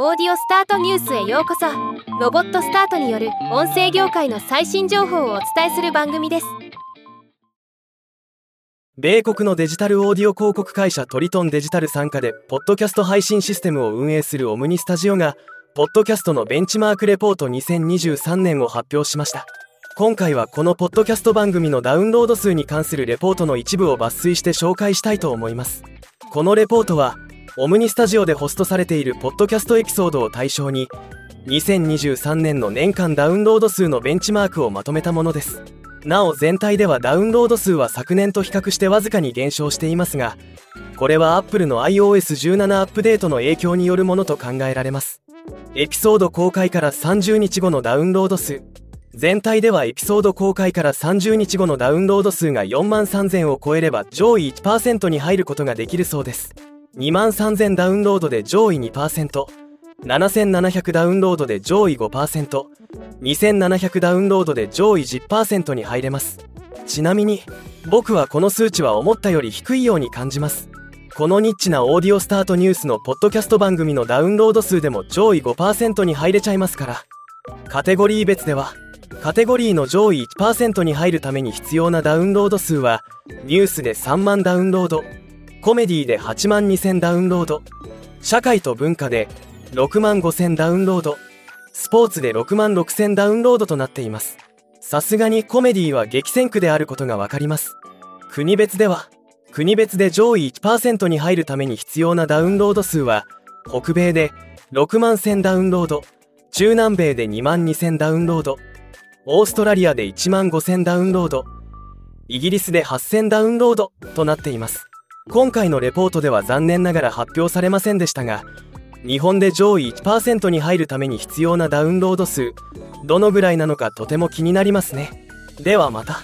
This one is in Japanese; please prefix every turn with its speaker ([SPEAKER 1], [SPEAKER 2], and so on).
[SPEAKER 1] オーディオスタートニュースへようこそ。ロボットスタートによる音声業界の最新情報をお伝えする番組です。
[SPEAKER 2] 米国のデジタルオーディオ広告会社トリトンデジタル傘下でポッドキャスト配信システムを運営するオムニスタジオがポッドキャストのベンチマークレポート2023年を発表しました。今回はこのポッドキャスト番組のダウンロード数に関するレポートの一部を抜粋して紹介したいと思います。このレポートはオムニスタジオでホストされているポッドキャストエピソードを対象に2023年の年間ダウンロード数のベンチマークをまとめたものです。なお全体ではダウンロード数は昨年と比較してわずかに減少していますがこれは Apple の iOS17 アップデートの影響によるものと考えられます。エピソード公開から30日後のダウンロード数。全体ではエピソード公開から30日後のダウンロード数が4万3000を超えれば上位1%に入ることができるそうです。23,000ダウンロードで上位 2%7700 ダウンロードで上位 5%2700 ダウンロードで上位10%に入れます。ちなみに僕はこの数値は思ったより低いように感じます。このニッチなオーディオスタートニュースのポッドキャスト番組のダウンロード数でも上位5%に入れちゃいますから。カテゴリー別ではカテゴリーの上位1%に入るために必要なダウンロード数はニュースで3万ダウンロード。コメディで8万2000ダウンロード。社会と文化で6万5000ダウンロード。スポーツで6万6000ダウンロードとなっています。さすがにコメディは激戦区であることがわかります。国別では国別で上位1%に入るために必要なダウンロード数は北米で6万1000ダウンロード。中南米で2万2000ダウンロード。オーストラリアで1万5000ダウンロード。イギリスで8000ダウンロードとなっています。今回のレポートでは残念ながら発表されませんでしたが日本で上位1%に入るために必要なダウンロード数どのぐらいなのかとても気になりますねではまた。